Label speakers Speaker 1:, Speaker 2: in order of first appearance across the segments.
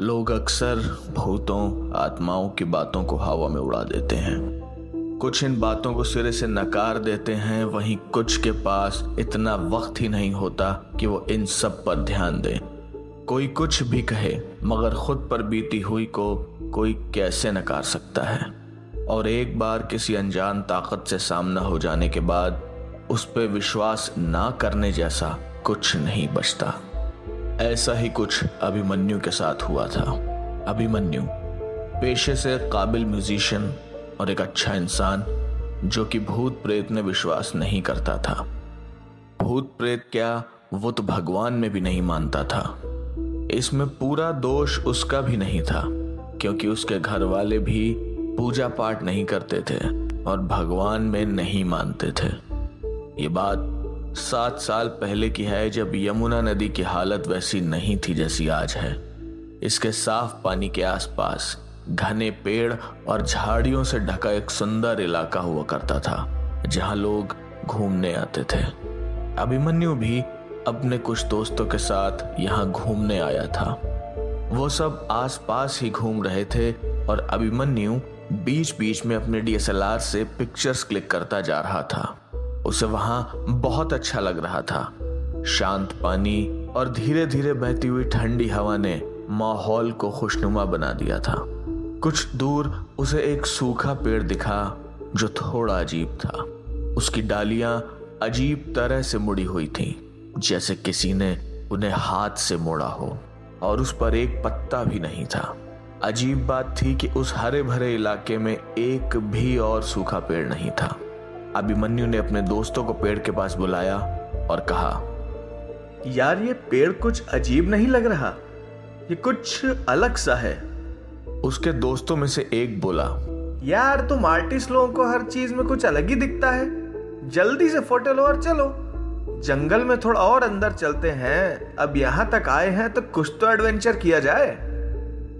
Speaker 1: लोग अक्सर भूतों, आत्माओं की बातों को हवा में उड़ा देते हैं। कुछ इन बातों को सिरे से नकार देते हैं, वहीं कुछ के पास इतना वक्त ही नहीं होता कि वो इन सब पर ध्यान दे। कोई कुछ भी कहे, मगर खुद पर बीती हुई को कोई कैसे नकार सकता है? और एक बार किसी अनजान ताकत से सामना हो जाने के बाद, उस पर विश्वास ना करने जैसा कुछ नहीं बचता। ऐसा ही कुछ अभिमन्यु के साथ हुआ था। अभिमन्यु, पेशे से काबिल म्यूजिशियन और एक अच्छा इंसान, जो कि भूत प्रेत में विश्वास नहीं करता था। भूत प्रेत क्या, वो तो भगवान में भी नहीं मानता था। इसमें पूरा दोष उसका भी नहीं था, क्योंकि उसके घर वाले भी पूजा पाठ नहीं करते थे और भगवान में नहीं मानते थे। ये बात सात साल पहले की है जब यमुना नदी की हालत वैसी नहीं थी जैसी आज है। इसके साफ़ पानी के आसपास घने पेड़ और झाड़ियों से ढका एक सुंदर इलाका हुआ करता था, जहाँ लोग घूमने आते थे। अभिमन्यु भी अपने कुछ दोस्तों के साथ यहाँ घूमने आया था। वो सब आसपास ही घूम रहे थे और अभिमन्यु बीच बीच में अपने डीएसएलआर से पिक्चर्स क्लिक करता जा रहा था। उसे वहाँ बहुत अच्छा लग रहा था। शांत पानी और धीरे धीरे बहती हुई ठंडी हवा ने माहौल को खुशनुमा बना दिया था। कुछ दूर उसे एक सूखा पेड़ दिखा जो थोड़ा अजीब था। उसकी डालियाँ अजीब तरह से मुड़ी हुई थीं, जैसे किसी ने उन्हें हाथ से मोड़ा हो और उस पर एक पत्ता भी नहीं था। अजीब बात थी कि उस हरे भरे इलाके में एक भी और सूखा पेड़ नहीं था। अभिमन्यु ने अपने दोस्तों को पेड़ के पास बुलाया और कहा,
Speaker 2: यार, ये पेड़ कुछ अजीब नहीं लग रहा। ये कुछ अलग सा है।
Speaker 1: उसके दोस्तों में से एक बोला,
Speaker 2: यार, तुम आर्टिस्ट लोगों को हर चीज़ में कुछ अलग ही दिखता है। जल्दी से फ़ोटो लो और चलो। जंगल में थोड़ा और अंदर चलते हैं। अब यहाँ तक आए हैं तो कुछ तो एडवेंचर किया जाए।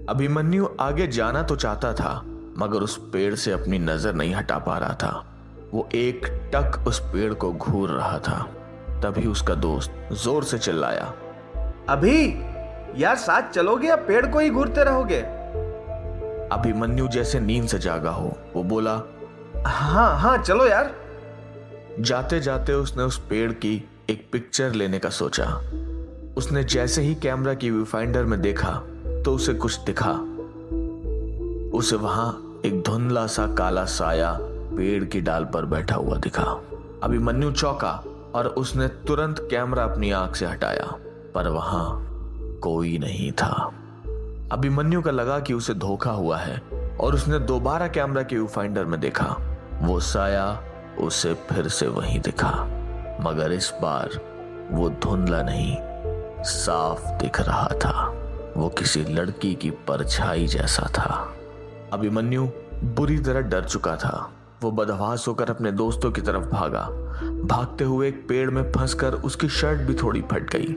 Speaker 1: अभिमन्यु आगे जाना तो चाहता था, मगर उस पेड़ से अपनी नज़र नहीं हटा पा रहा था। वो एक टक उस पेड़ को घूर रहा था। तभी उसका दोस्त ज़ोर से चिल्लाया।
Speaker 2: अभी? यार साथ चलोगे या पेड़ को ही घूरते रहोगे?
Speaker 1: अभिमन्यु जैसे नींद से जागा हो वो बोला
Speaker 2: हाँ हाँ चलो यार।
Speaker 1: जाते जाते उसने उस पेड़ की एक पिक्चर लेने का सोचा। उसने जैसे ही कैमरा की व्यूफाइंडर में देखा तो उसे कुछ दिखा। उसे वहाँ एक धुंधला सा काला साया पेड़ की डाल पर बैठा हुआ दिखा। अभिमन्यु चौका और उसने तुरंत कैमरा अपनी आँख से हटाया, पर वहाँ कोई नहीं था। अभिमन्यु का लगा कि उसे धोखा हुआ है और उसने दोबारा कैमरा के फाइंडर में देखा। वो साया उसे फिर से वहीं दिखा, मगर इस बार वो धुंधला नहीं, साफ़ दिख रहा था। वो किसी लड़की की परछाई जैसा था। अभिमन्यु बुरी तरह डर चुका था। वो बदहवास होकर अपने दोस्तों की तरफ़ भागा। भागते हुए एक पेड़ में फंसकर उसकी शर्ट भी थोड़ी फट गई।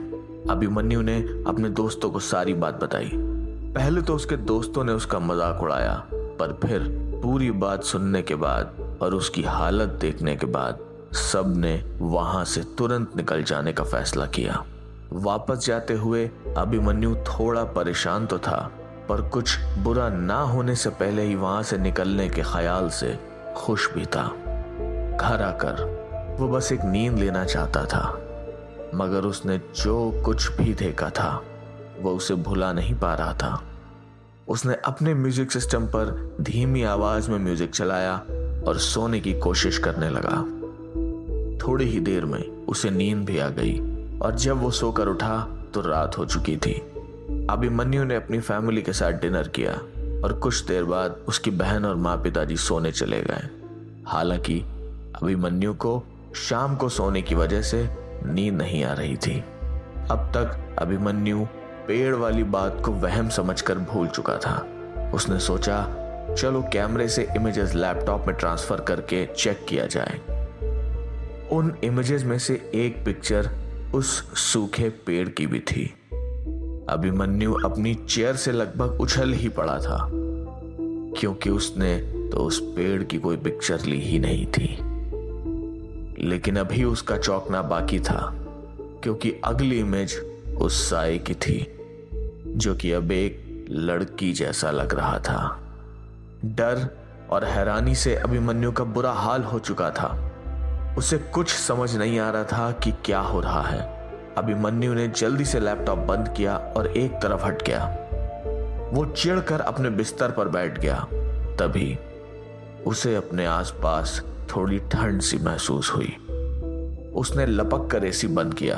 Speaker 1: अभिमन्यु ने अपने दोस्तों को सारी बात बताई। पहले तो उसके दोस्तों ने उसका मज़ाक उड़ाया, पर फिर पूरी बात सुनने के बाद और उसकी हालत देखने के बाद सबने वहाँ से तुरंत निकल जाने का फैसला किया। वापस जाते हुए अभिमन्यु थोड़ा परेशान तो था, पर कुछ बुरा ना होने से पहले ही वहाँ से निकलने के ख्याल से खुश भी था। घर आकर वो बस एक नींद लेना चाहता था, मगर उसने जो कुछ भी देखा था, वो उसे भुला नहीं पा रहा था। उसने अपने म्यूज़िक सिस्टम पर धीमी आवाज़ में म्यूज़िक चलाया और सोने की कोशिश करने लगा। थोड़ी ही देर में उसे नींद भी आ गई और जब वो सोकर उठा तो रात हो चुकी थी। अभिमन्यु ने अपनी फैमिली के साथ डिनर किया। और कुछ देर बाद उसकी बहन और माँ पिताजी सोने चले गए। हालाँकि अभिमन्यु को शाम को सोने की वजह से नींद नहीं आ रही थी। अब तक अभिमन्यु पेड़ वाली बात को वहम समझकर भूल चुका था। उसने सोचा, चलो कैमरे से इमेजेस लैपटॉप में ट्रांसफ़र करके चेक किया जाए। उन इमेजेस में से एक पिक्चर उस सूखे पेड़ की भी थी। अभिमन्यु अपनी चेयर से लगभग उछल ही पड़ा था, क्योंकि उसने तो उस पेड़ की कोई पिक्चर ली ही नहीं थी। लेकिन अभी उसका चौंकना बाकी था, क्योंकि अगली इमेज उस साय की थी, जो कि अब एक लड़की जैसा लग रहा था। डर और हैरानी से अभिमन्यु का बुरा हाल हो चुका था। उसे कुछ समझ नहीं आ रहा था कि क्या हो रहा है। अभिमन्यु ने जल्दी से लैपटॉप बंद किया और एक तरफ़ हट गया। वो चिढ़कर अपने बिस्तर पर बैठ गया। तभी उसे अपने आसपास थोड़ी ठंड सी महसूस हुई। उसने लपक कर एसी बंद किया,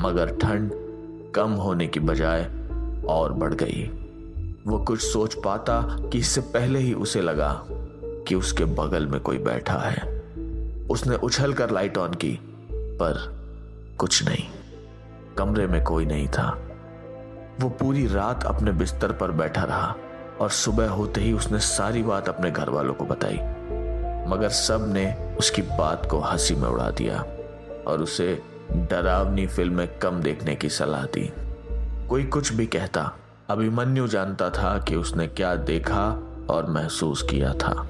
Speaker 1: मगर ठंड कम होने की बजाय और बढ़ गई। वो कुछ सोच पाता कि इससे पहले ही उसे लगा कि उसके बगल में कोई बैठा है। उसने उछल कर लाइट ऑन की, पर कुछ नहीं। कमरे में कोई नहीं था। वो पूरी रात अपने बिस्तर पर बैठा रहा और सुबह होते ही उसने सारी बात अपने घर वालों को बताई। मगर सबने उसकी बात को हँसी में उड़ा दिया और उसे डरावनी फ़िल्में कम देखने की सलाह दी। कोई कुछ भी कहता, अभिमन्यु जानता था कि उसने क्या देखा और महसूस किया था।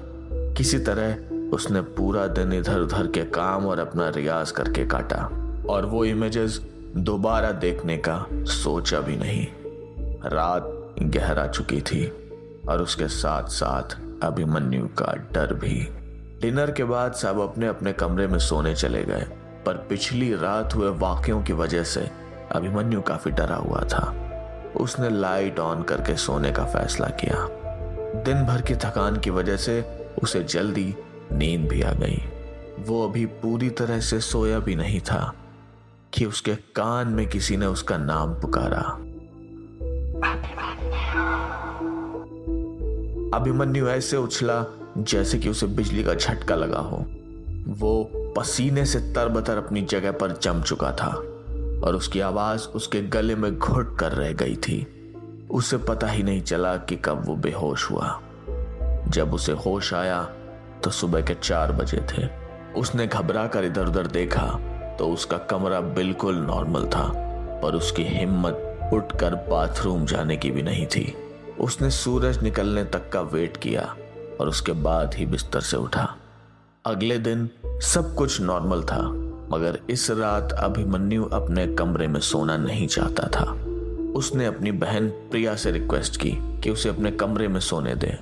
Speaker 1: किसी तरह उसने पूरा दिन इधर उधर के काम और अपना रियाज करके काटा और वो इमेजेस दोबारा देखने का सोचा भी नहीं। रात गहरा चुकी थी और उसके साथ साथ अभिमन्यु का डर भी। डिनर के बाद सब अपने अपने कमरे में सोने चले गए, पर पिछली रात हुए वाक्यों की वजह से अभिमन्यु काफ़ी डरा हुआ था। उसने लाइट ऑन करके सोने का फैसला किया। दिन भर की थकान की वजह से उसे जल्दी नींद भी आ गई। वो अभी पूरी तरह से सोया भी नहीं था। कि उसके कान में किसी ने उसका नाम पुकारा। अभिमन्यु ऐसे उछला जैसे कि उसे बिजली का झटका लगा हो। वो पसीने से तरबतर अपनी जगह पर जम चुका था और उसकी आवाज़ उसके गले में घुट कर रह गई थी। उसे पता ही नहीं चला कि कब वो बेहोश हुआ। जब उसे होश आया तो सुबह के चार बजे थे। उसने घबरा कर इधर उधर देखा। तो उसका कमरा बिल्कुल नॉर्मल था, पर उसकी हिम्मत उठकर बाथरूम जाने की भी नहीं थी। उसने सूरज निकलने तक का वेट किया और उसके बाद ही बिस्तर से उठा। अगले दिन सब कुछ नॉर्मल था, मगर इस रात अभिमन्यु अपने कमरे में सोना नहीं चाहता था। उसने अपनी बहन प्रिया से रिक्वेस्ट की कि उसे अपने कमरे में सोने दे।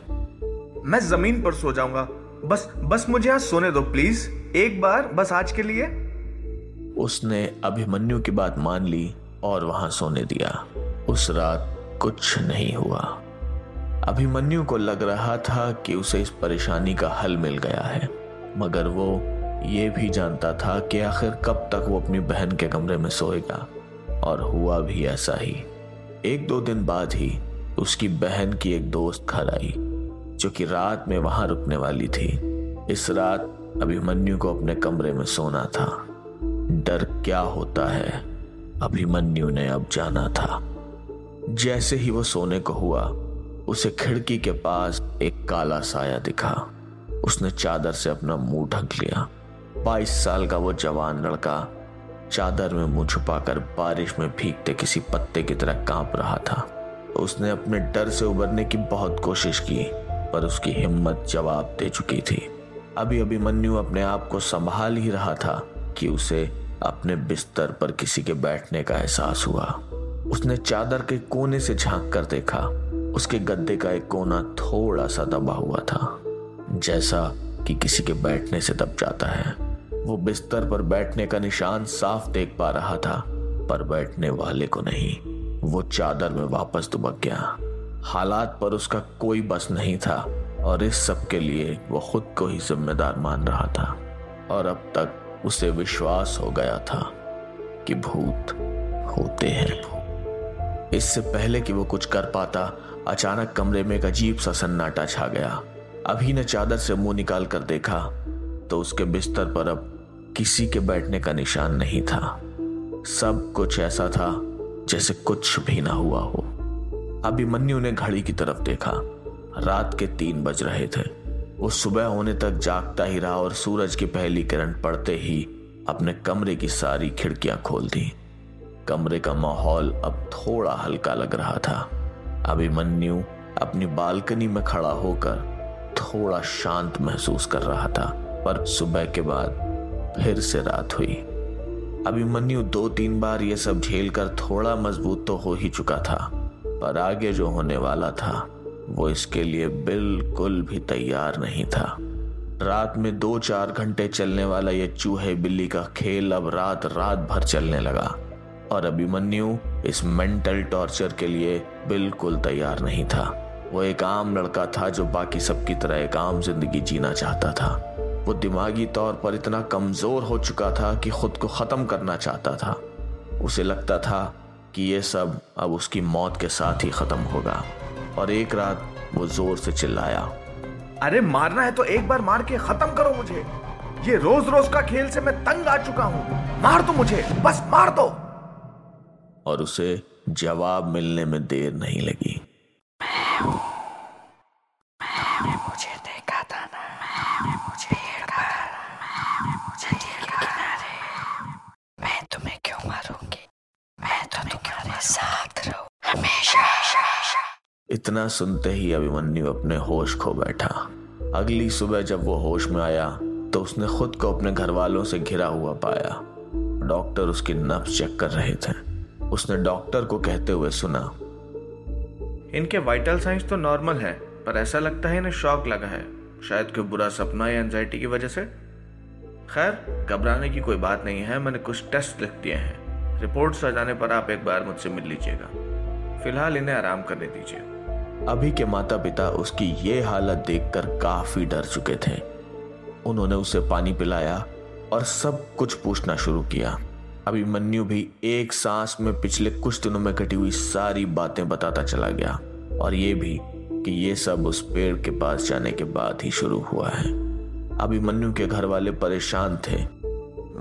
Speaker 2: मैं ज़मीन पर सो जाऊँगा। बस बस मुझे यहाँ सोने दो, प्लीज़। एक बार, बस आज के लिए।
Speaker 1: उसने अभिमन्यु की बात मान ली और वहाँ सोने दिया। उस रात कुछ नहीं हुआ। अभिमन्यु को लग रहा था कि उसे इस परेशानी का हल मिल गया है, मगर वो ये भी जानता था कि आखिर कब तक वो अपनी बहन के कमरे में सोएगा, और हुआ भी ऐसा ही। एक दो दिन बाद ही उसकी बहन की एक दोस्त घर आई, जो कि रात में वहाँ रुकने वाली थी। इस रात अभिमन्यु को अपने कमरे में सोना था। डर क्या होता है? अभिमन्यु ने अब जाना था। जैसे ही वो सोने को हुआ, उसे खिड़की के पास एक काला साया दिखा। उसने चादर से अपना मुँह ढक लिया। बाईस साल का वो जवान लड़का चादर में मुँह छुपाकर बारिश में भीगते किसी पत्ते की तरह काँप रहा था। उसने अपने डर से उबरने की बहुत कोशिश की, पर उसकी हिम्मत जवाब दे चुकी थी। अभी अभिमन्यु अपने आप को संभाल ही रहा था। कि उसे अपने बिस्तर पर किसी के बैठने का एहसास हुआ। उसने चादर के कोने से झाँक कर देखा। उसके गद्दे का एक कोना थोड़ा सा दबा हुआ था। जैसा कि किसी के बैठने से दब जाता है। वो बिस्तर पर बैठने का निशान साफ़ देख पा रहा था, पर बैठने वाले को नहीं। वो चादर में वापस दुबक गया। हालात पर उसका कोई बस नहीं था, और इस सब के लिए वो खुद को ही जिम्मेदार मान रहा था। और अब तक उसे विश्वास हो गया था कि भूत होते हैं। इससे पहले कि वो कुछ कर पाता, अचानक कमरे में एक अजीब सा सन्नाटा छा गया। अभी ने चादर से मुँह निकाल कर देखा तो उसके बिस्तर पर अब किसी के बैठने का निशान नहीं था। सब कुछ ऐसा था जैसे कुछ भी ना हुआ हो। अभिमन्यु ने घड़ी की तरफ़ देखा। रात के तीन बज रहे थे। वो सुबह होने तक जागता ही रहा और सूरज की पहली किरण पड़ते ही अपने कमरे की सारी खिड़कियाँ खोल दी। कमरे का माहौल अब थोड़ा हल्का लग रहा था। अभिमन्यु अपनी बालकनी में खड़ा होकर थोड़ा शांत महसूस कर रहा था, पर सुबह के बाद फिर से रात हुई। अभिमन्यु दो तीन बार यह सब झेल कर थोड़ा मज़बूत तो हो ही चुका था, पर आगे जो होने वाला था वो इसके लिए बिल्कुल भी तैयार नहीं था। रात में दो चार घंटे चलने वाला यह चूहे बिल्ली का खेल अब रात रात भर चलने लगा। और अभिमन्यु इस मेंटल टॉर्चर के लिए बिल्कुल तैयार नहीं था। वो एक आम लड़का था जो बाकी सबकी तरह एक आम ज़िंदगी जीना चाहता था। वो दिमागी तौर पर इतना कमज़ोर हो चुका था कि खुद को खत्म करना चाहता था। उसे लगता था कि ये सब अब उसकी मौत के साथ ही खत्म होगा। और एक रात वो ज़ोर से चिल्लाया।
Speaker 2: अरे मारना है तो एक बार मार के खत्म करो मुझे। ये रोज रोज का खेल से मैं तंग आ चुका हूँ। मार दो मुझे बस मार दो।
Speaker 1: और उसे जवाब मिलने में देर नहीं लगी।
Speaker 3: मुझे देखा था ना मुझे मुझे किनारे मैं तुम्हें क्यों मारूँगी मैं तुम्हें क्यों साथ रहूँ हमेशा
Speaker 1: इतना सुनते ही अभिमन्यु अपने होश खो बैठा। अगली सुबह जब वो होश में आया तो उसने खुद को अपने घर वालों से घिरा हुआ पाया। डॉक्टर उसकी नब्ज चेक कर रहे थे। उसने डॉक्टर को कहते हुए सुना,
Speaker 2: इनके वाइटल साइंस तो नॉर्मल है, पर ऐसा लगता है इन्हें शॉक लगा है। शायद कोई बुरा सपना या एंजाइटी की वजह से? खैर, घबराने की कोई बात नहीं है, मैंने कुछ टेस्ट लिख दिए हैं। रिपोर्ट्स आ जाने पर आप एक बार मुझसे मिल लीजिएगा। फ़िलहाल इन्हें आराम करने दीजिए।
Speaker 1: अभी के माता पिता उसकी ये हालत देखकर काफ़ी डर चुके थे। उन्होंने उसे पानी पिलाया और सब कुछ पूछना शुरू किया। अभी अभिमन्यु भी एक सांस में पिछले कुछ दिनों में कटी हुई सारी बातें बताता चला गया और ये भी कि ये सब उस पेड़ के पास जाने के बाद ही शुरू हुआ है। अभिमन्यु के घर वाले परेशान थे।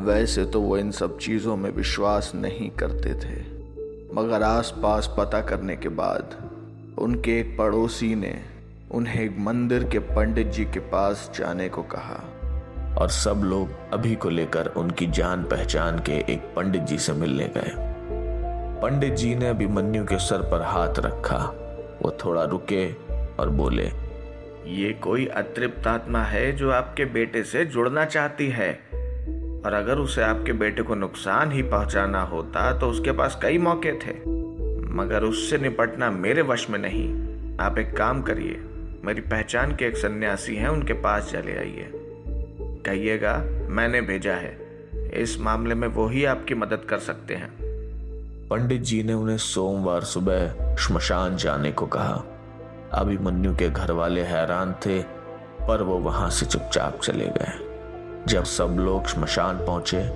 Speaker 4: वैसे तो वो इन सब चीज़ों में विश्वास नहीं करते थे, मगर आसपास पता करने के बाद उनके एक पड़ोसी ने उन्हें एक मंदिर के पंडित जी के पास जाने को कहा।
Speaker 1: और सब लोग अभी को लेकर उनकी जान पहचान के एक पंडित जी से मिलने गए। पंडित जी ने अभिमन्यु के सर पर हाथ रखा। वो थोड़ा रुके और बोले,
Speaker 2: ये कोई अतृप्त आत्मा है जो आपके बेटे से जुड़ना चाहती है? और अगर उसे आपके बेटे को नुकसान ही पहुंचाना होता तो उसके पास कई मौके थे। मगर उससे निपटना मेरे वश में नहीं। आप एक काम करिए, मेरी पहचान के एक सन्यासी हैं, उनके पास चले आइए। कहिएगा, मैंने भेजा है। इस मामले में वो ही आपकी मदद कर सकते हैं।
Speaker 1: पंडित जी ने उन्हें सोमवार सुबह श्मशान जाने को कहा। अभिमन्यु के घर वाले हैरान थे, पर वो वहाँ से चुपचाप चले गए। जब सब लोग श्मशान पहुँचे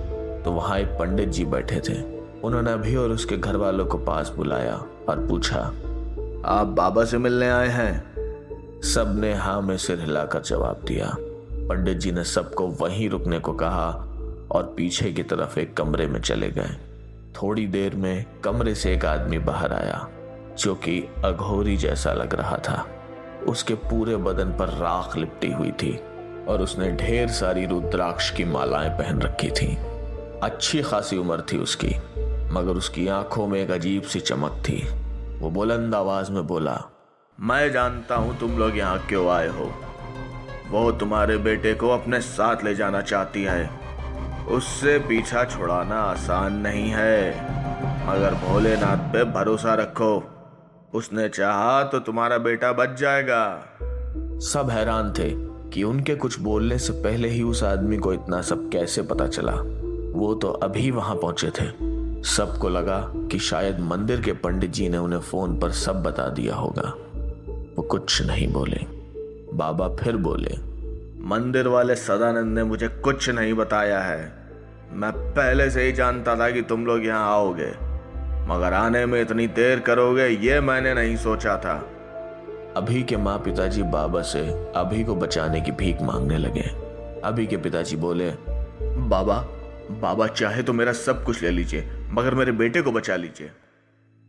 Speaker 1: तो वहाँ एक पंडित जी बैठे थे। उन्होंने अभी और उसके घर वालों को पास बुलाया और पूछा,
Speaker 4: आप बाबा से मिलने आए हैं?
Speaker 1: सबने हाँ में सिर हिलाकर जवाब दिया। पंडित जी ने सबको वहीं रुकने को कहा और पीछे की तरफ़ एक कमरे में चले गए। थोड़ी देर में कमरे से एक आदमी बाहर आया, जो कि अघोरी जैसा लग रहा था। उसके पूरे बदन पर राख लिपटी हुई थी और उसने ढेर सारी रुद्राक्ष की मालाएँ पहन रखी थी। अच्छी खासी उम्र थी उसकी, मगर उसकी आँखों में एक अजीब सी चमक थी। वो बुलंद आवाज़ में बोला,
Speaker 2: मैं जानता हूँ तुम लोग यहाँ क्यों आए हो। वो तुम्हारे बेटे को अपने साथ ले जाना चाहती है। उससे पीछा छुड़ाना आसान नहीं है। मगर भोलेनाथ पे भरोसा रखो। उसने चाहा तो तुम्हारा बेटा बच जाएगा।
Speaker 1: सब हैरान थे कि उनके कुछ बोलने से पहले ही उस आदमी को इतना सब कैसे पता चला। वो तो अभी वहाँ पहुँचे थे। सबको लगा कि शायद मंदिर के पंडित जी ने उन्हें फ़ोन पर सब बता दिया होगा। वो कुछ नहीं बोले। बाबा फिर बोले,
Speaker 2: मंदिर वाले सदानंद ने मुझे कुछ नहीं बताया है। मैं पहले से ही जानता था कि तुम लोग यहाँ आओगे। मगर आने में इतनी देर करोगे, ये मैंने नहीं सोचा था।
Speaker 1: अभी के माँ पिताजी बाबा से अभी को बचाने की भीख मांगने लगे। अभी के पिताजी बोले,
Speaker 2: बाबा बाबा चाहे तो मेरा सब कुछ ले लीजिए मगर मेरे बेटे को बचा लीजिए।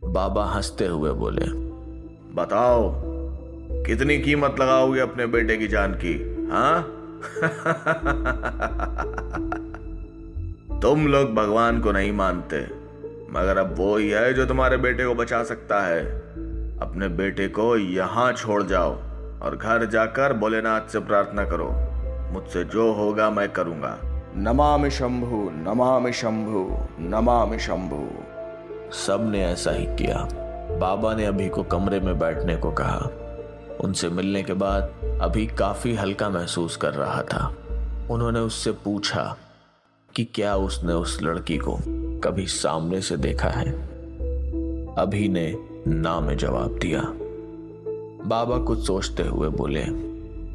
Speaker 1: बाबा हँसते हुए बोले
Speaker 2: बताओ कितनी कीमत लगाओगे अपने बेटे की जान की हाँ? तुम लोग भगवान को नहीं मानते मगर अब वो ही है जो तुम्हारे बेटे को बचा सकता है। अपने बेटे को यहाँ छोड़ जाओ और घर जाकर भोलेनाथ से प्रार्थना करो मुझसे जो होगा मैं करूँगा।
Speaker 4: नमामि शंभु नमामि शंभु नमामि शंभु।
Speaker 1: सबने ऐसा ही किया। बाबा ने अभी को कमरे में बैठने को कहा। उनसे मिलने के बाद अभी काफ़ी हल्का महसूस कर रहा था। उन्होंने उससे पूछा कि क्या उसने उस लड़की को कभी सामने से देखा है? अभी ने ना में जवाब दिया। बाबा कुछ सोचते हुए बोले,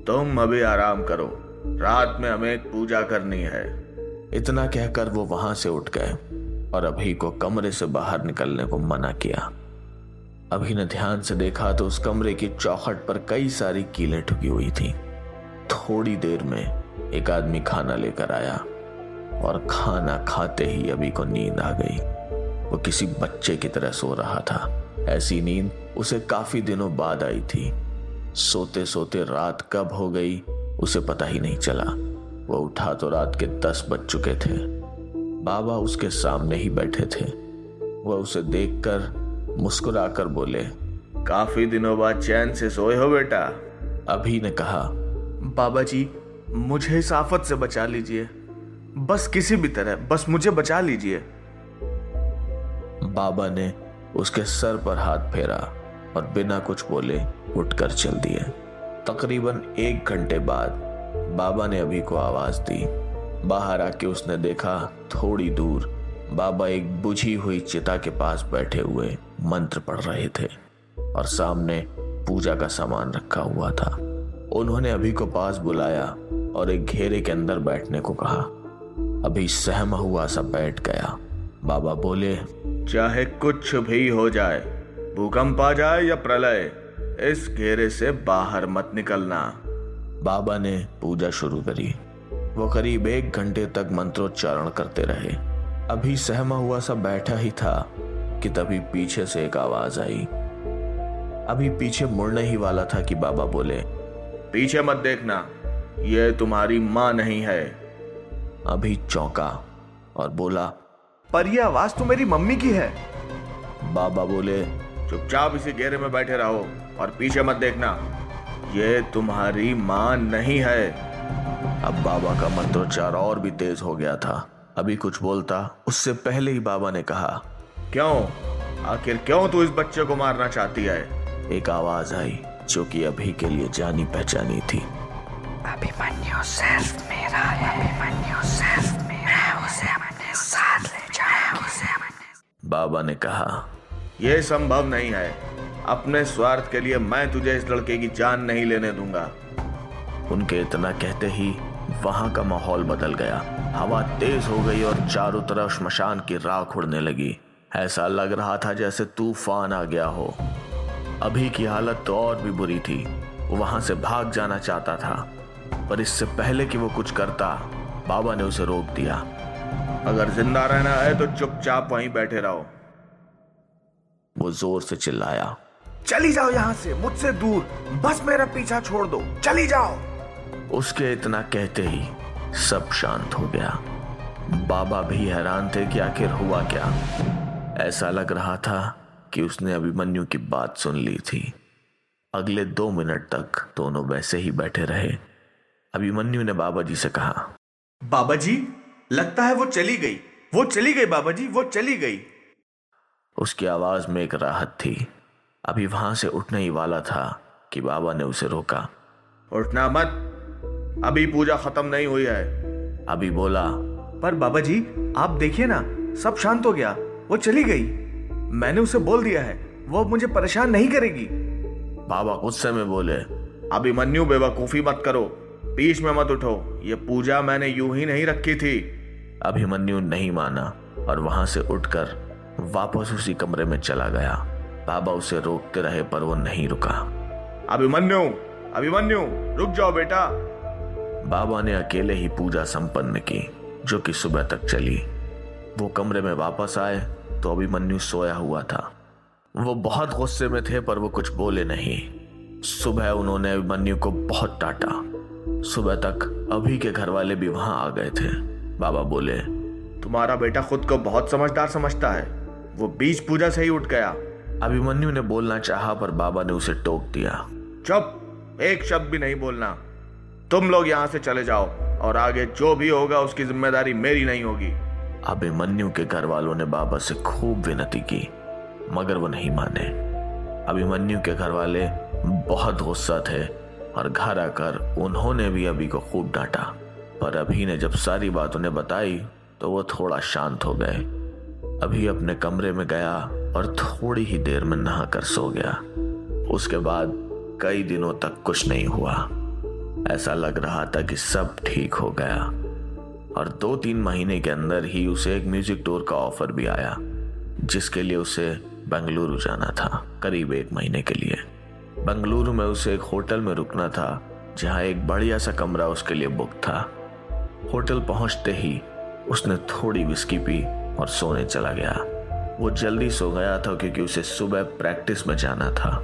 Speaker 4: तुम अभी आराम करो। रात में हमें एक पूजा करनी है।
Speaker 1: इतना कहकर वो वहाँ से उठ गए और अभी को कमरे से बाहर निकलने को मना किया। अभी ने ध्यान से देखा तो उस कमरे की चौखट पर कई सारी कीलें ठुकी हुई थी। थोड़ी देर में एक आदमी खाना लेकर आया और खाना खाते ही अभी को नींद आ गई। वो किसी बच्चे की तरह सो रहा था। ऐसी नींद उसे काफ़ी दिनों बाद आई थी। सोते सोते रात कब हो गई उसे पता ही नहीं चला। वो उठा तो रात के दस बज चुके थे। बाबा उसके सामने ही बैठे थे। वह उसे देखकर मुस्कुराकर बोले
Speaker 4: काफ़ी दिनों बाद चैन से सोए हो बेटा।
Speaker 1: अभी ने कहा
Speaker 2: बाबा जी मुझे इस आफत से बचा लीजिए। बस किसी भी तरह बस मुझे बचा लीजिए।
Speaker 1: बाबा ने उसके सर पर हाथ फेरा और बिना कुछ बोले उठकर चल दिए। तकरीबन एक घंटे बाद बाबा ने अभी को आवाज़ दी। बाहर आके उसने देखा, थोड़ी दूर बाबा एक बुझी हुई चिता के पास बैठे हुए मंत्र पढ़ रहे थे और सामने पूजा का सामान रखा हुआ था। उन्होंने अभी को पास बुलाया और एक घेरे के अंदर बैठने को कहा। अभी सहमा हुआ सा बैठ गया। बाबा बोले,
Speaker 4: चाहे कुछ भी हो जाए, भूकंप आ जाए या प्रलय इस घेरे से बाहर मत निकलना।
Speaker 1: बाबा ने पूजा शुरू करी। वो करीब एक घंटे तक मंत्रोच्चारण करते रहे। अभी सहमा हुआ सा बैठा ही था कि तभी पीछे से एक आवाज़ आई। अभी पीछे मुड़ने ही वाला था कि बाबा बोले
Speaker 4: पीछे मत देखना ये तुम्हारी माँ नहीं है।
Speaker 1: अभी चौंका और बोला
Speaker 2: पर यह आवाज़ तो मेरी मम्मी की है।
Speaker 1: बाबा बोले
Speaker 4: चुपचाप इसी घेरे में बैठे रहो। और पीछे मत देखना ये तुम्हारी माँ नहीं है।
Speaker 1: अब बाबा का मंत्रोच्चार और भी तेज हो गया था। अभी कुछ बोलता उससे पहले ही बाबा ने कहा
Speaker 4: क्यों? आखिर क्यों तू इस बच्चे को मारना चाहती है?
Speaker 1: एक आवाज़ आई जो कि अभी के लिए जानी पहचानी थी।
Speaker 3: अभिमन्यु सिर्फ़ मेरा है अभिमन्यु सिर्फ़ मेरा मैं उसे अपने साथ ले जाऊँगी उसे अपने
Speaker 1: बाबा ने कहा
Speaker 4: यह संभव नहीं है। अपने स्वार्थ के लिए मैं तुझे इस लड़के की जान नहीं लेने दूँगा।
Speaker 1: उनके इतना कहते ही वहाँ का माहौल बदल गया। हवा तेज हो गई और चारों तरफ़ शमशान की राख उड़ने लगी। ऐसा लग रहा था जैसे तूफ़ान आ गया हो। अभी की हालत तो और भी बुरी थी। वहाँ से भाग जाना चाहता था। पर इससे पहले कि वो कुछ करता, बाबा ने उसे रोक दिया।
Speaker 4: अगर ज़िंदा रहना है तो चुपचाप वहीं बैठे रहो।
Speaker 1: वो ज़ोर से चिल्लाया।
Speaker 2: चली जाओ यहाँ से मुझसे दूर। बस मेरा पीछा छोड़ दो। चली जाओ।
Speaker 1: उसके इतना कहते ही सब शांत हो गया। बाबा भी हैरान थे कि आखिर हुआ क्या। ऐसा लग रहा था कि उसने अभिमन्यु की बात सुन ली थी। अगले दो मिनट तक दोनों वैसे ही बैठे रहे। अभिमन्यु ने बाबा जी से कहा
Speaker 2: बाबा जी लगता है वो चली गई। वो चली गई बाबा जी वो चली गई।
Speaker 1: उसकी आवाज़ में एक राहत थी। अभी वहाँ से उठने ही वाला था कि बाबा ने उसे रोका।
Speaker 4: उठना मत। अभी पूजा खत्म नहीं हुई है।
Speaker 1: अभी बोला
Speaker 2: पर बाबा जी आप देखिए ना सब शांत हो गया वो चली गई। मैंने उसे बोल दिया है वो मुझे परेशान नहीं करेगी।
Speaker 1: बाबा गुस्से में बोले
Speaker 4: अभिमन्यु बेवकूफ़ी मत करो बीच में मत उठो ये पूजा मैंने यूँ ही नहीं रखी थी।
Speaker 1: अभिमन्यु नहीं माना और वहाँ से उठकर वापस उसी कमरे में चला गया। बाबा उसे रोकते रहे पर वो नहीं रुका।
Speaker 4: अभिमन्यु अभिमन्यु रुक जाओ बेटा।
Speaker 1: बाबा ने अकेले ही पूजा संपन्न की जो कि सुबह तक चली। वो कमरे में वापस आए तो अभिमन्यु सोया हुआ था। वो बहुत गुस्से में थे पर वो कुछ बोले नहीं। सुबह उन्होंने अभिमन्यु को बहुत डांटा। सुबह तक अभी के घर वाले भी वहाँ आ गए थे। बाबा बोले
Speaker 4: तुम्हारा बेटा खुद को बहुत समझदार समझता है। वो बीच पूजा से ही उठ गया।
Speaker 1: अभिमन्यु ने बोलना चाहा पर बाबा ने उसे टोक दिया।
Speaker 4: चुप! एक शब्द भी नहीं बोलना। तुम लोग यहाँ से चले जाओ और आगे जो भी होगा उसकी ज़िम्मेदारी मेरी नहीं होगी।
Speaker 1: अभिमन्यु के घर वालों ने बाबा से खूब विनती की मगर वो नहीं माने। अभिमन्यु के घर वाले बहुत गुस्सा थे और घर आकर उन्होंने भी अभी को खूब डांटा। पर अभी ने जब सारी बात उन्हें बताई तो वो थोड़ा शांत हो गए। अभी अपने कमरे में गया और थोड़ी ही देर में नहा कर सो गया। उसके बाद कई दिनों तक कुछ नहीं हुआ। ऐसा लग रहा था कि सब ठीक हो गया। और दो तीन महीने के अंदर ही उसे एक म्यूज़िक टूर का ऑफ़र भी आया, जिसके लिए उसे बेंगलुरु जाना था, करीब एक महीने के लिए। बेंगलुरु में उसे एक होटल में रुकना था, जहाँ एक बढ़िया सा कमरा उसके लिए बुक था। होटल पहुँचते ही उसने थोड़ी विस्की पी और सोने चला गया। वो जल्दी सो गया था क्योंकि उसे सुबह प्रैक्टिस में जाना था।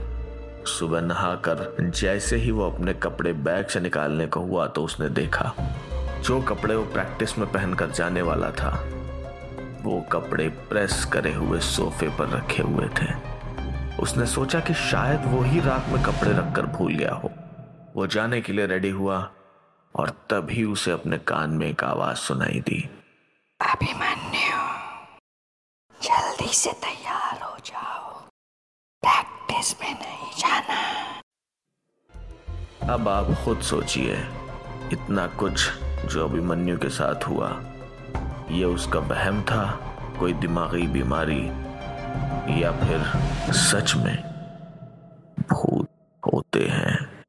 Speaker 1: सुबह नहाकर जैसे ही वो अपने कपड़े बैग से निकालने को हुआ तो उसने देखा, जो कपड़े वो प्रैक्टिस में पहनकर जाने वाला था, वो कपड़े प्रेस करे हुए सोफे पर रखे हुए थे। उसने सोचा कि शायद वो ही रात में कपड़े रखकर भूल गया हो। वो जाने के लिए रेडी हुआ और तभी उसे अपने कान में एक आवाज़ सुनाई दी।
Speaker 3: अभिमन्यु जल्दी से तैयार हो जाओ। प्रैक्टिस में नहीं जाना।
Speaker 1: अब आप खुद सोचिए, इतना कुछ जो अभिमन्यु के साथ हुआ, ये उसका वहम था, कोई दिमागी बीमारी, या फिर सच में भूत होते हैं।